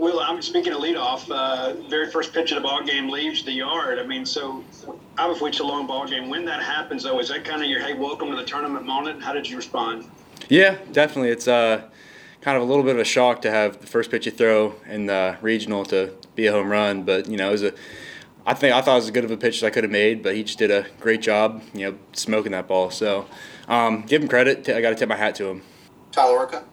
Well, I'm speaking of leadoff. Uh, very first pitch of the ball game leaves the yard. I mean, so obviously it's a long ball game. When that happens, though, is that kind of your hey, welcome to the tournament moment? How did you respond? Yeah, definitely. It's uh, kind of a little bit of a shock to have the first pitch you throw in the regional to be a home run, but you know, it was a. I think I thought it was as good of a pitch as I could have made, but he just did a great job, you know, smoking that ball. So, um, give him credit. I got to tip my hat to him. Tyler Orca.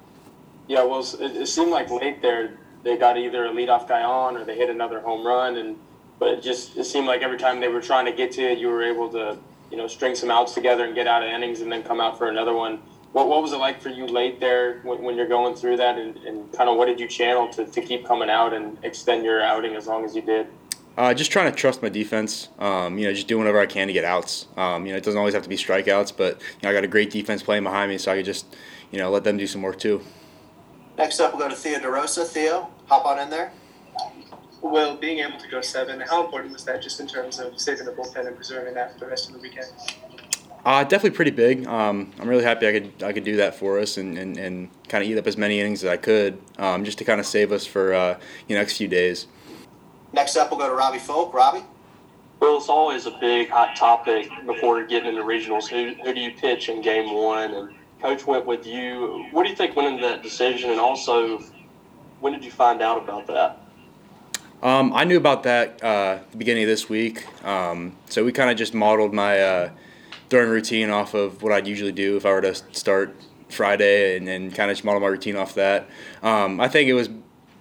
Yeah, well, it, it seemed like late there they got either a leadoff guy on or they hit another home run, and but it just it seemed like every time they were trying to get to it, you were able to you know string some outs together and get out of innings and then come out for another one. What, what was it like for you late there when, when you're going through that, and, and kind of what did you channel to, to keep coming out and extend your outing as long as you did? Uh, just trying to trust my defense. Um, you know, just doing whatever I can to get outs. Um, you know, it doesn't always have to be strikeouts, but you know, I got a great defense playing behind me, so I could just, you know, let them do some work too. Next up, we'll go to Theo DeRosa. Theo, hop on in there. Well, being able to go seven, how important was that just in terms of saving the bullpen and preserving that for the rest of the weekend? Uh, definitely pretty big. Um, I'm really happy I could I could do that for us and, and, and kind of eat up as many innings as I could, um, just to kind of save us for uh, you know, next few days. Next up, we'll go to Robbie Folk. Robbie. Well, it's always a big hot topic before getting into regionals. Who, who do you pitch in game one? And coach went with you. What do you think went into that decision? And also, when did you find out about that? Um, I knew about that uh, the beginning of this week. Um, so we kind of just modeled my uh, throwing routine off of what I'd usually do if I were to start Friday and, and kind of just model my routine off that. Um, I think it was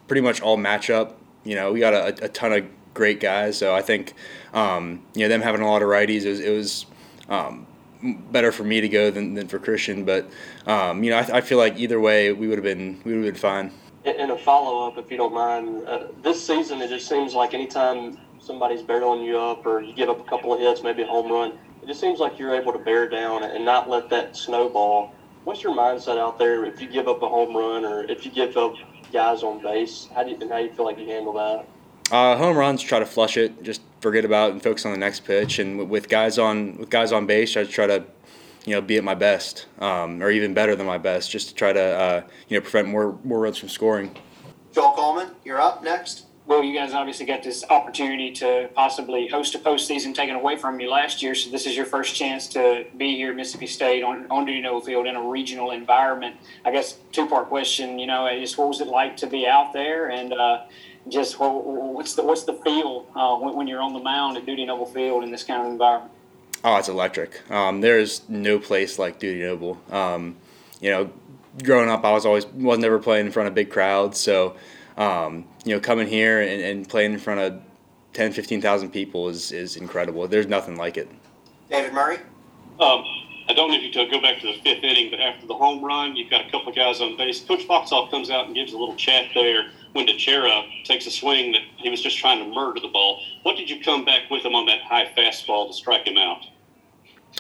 pretty much all matchup. You know, we got a, a ton of great guys, so I think um, you know them having a lot of righties. It was, it was um, better for me to go than, than for Christian, but um, you know I, I, feel like either way we would have been we would have been fine. In a follow up, if you don't mind, uh, this season it just seems like anytime somebody's barreling you up or you give up a couple of hits, maybe a home run, it just seems like you're able to bear down and not let that snowball. What's your mindset out there if you give up a home run or if you give up guys on base? How do you, and how do you feel like you handle that? Uh, home runs, try to flush it, just forget about it and focus on the next pitch. And with guys on with guys on base, I try to, you know, be at my best um, or even better than my best, just to try to, uh, you know, prevent more more runs from scoring. Joel Coleman, you're up next. Well, you guys obviously got this opportunity to possibly host a postseason taken away from you last year, so this is your first chance to be here at Mississippi State on on Dudy Noble Field in a regional environment. I guess two part question. You know, just what was it like to be out there and uh, just what's the what's the feel uh, when, when, you're on the mound at Dudy Noble Field in this kind of environment? Oh, it's electric. Um, there's no place like Dudy Noble. Um, you know, growing up, I was always was never playing in front of big crowds, so um, you know, coming here and, and, playing in front of 10, 15,000 people is is incredible. There's nothing like it. David Murray. Um, I don't know if you to go back to the fifth inning, but after the home run, you've got a couple of guys on base. Coach Foxhall comes out and gives a little chat there when Teixeira takes a swing that he was just trying to murder the ball. What did you come back with him on that high fastball to strike him out?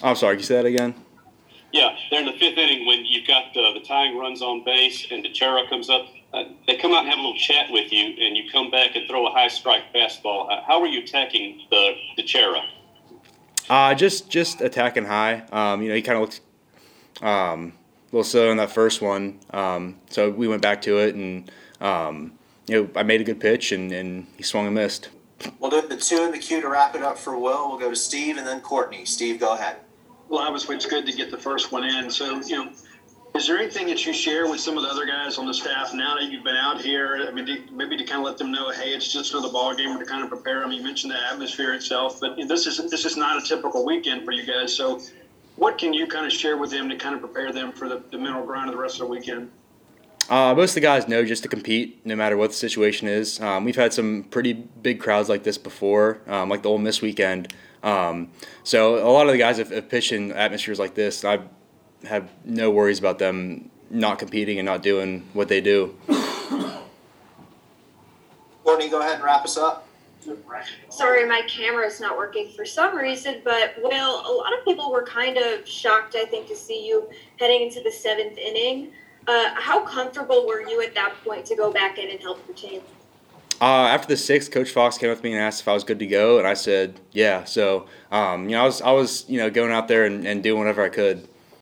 I'm sorry, can you say that again? Yeah, they're in the fifth inning when you've got uh, the tying runs on base and Teixeira comes up. Uh, they come out and have a little chat with you, and you come back and throw a high strike fastball. How are you attacking the Teixeira? Uh, just just attacking high. Um, you know, he kind of looks um, a little slow in that first one. Um, so we went back to it and um, you know, I made a good pitch and, and he swung and missed. We'll do the two in the queue to wrap it up for Will. We'll go to Steve and then Courtney. Steve, go ahead. Well, obviously, it's good to get the first one in. So, you know, is there anything that you share with some of the other guys on the staff now that you've been out here? I mean, maybe to kind of let them know, hey, it's just another ball game, or to kind of prepare them. You mentioned the atmosphere itself, but this is this is not a typical weekend for you guys. So, what can you kind of share with them to kind of prepare them for the, the mental grind of the rest of the weekend? Uh, most of the guys know just to compete, no matter what the situation is. Um, we've had some pretty big crowds like this before, um, like the Ole Miss weekend. Um, so a lot of the guys have, have pitched in atmospheres like this. I have no worries about them not competing and not doing what they do. Courtney, go ahead and wrap us up. Sorry, my camera is not working for some reason, but Will, a lot of people were kind of shocked, I think, to see you heading into the seventh inning. Uh, how comfortable were you at that point to go back in and help your team? Uh, after the sixth, Coach Fox came up to me and asked if I was good to go, and I said, "Yeah." So, um, you know, I was I was you know going out there and, and doing whatever I could.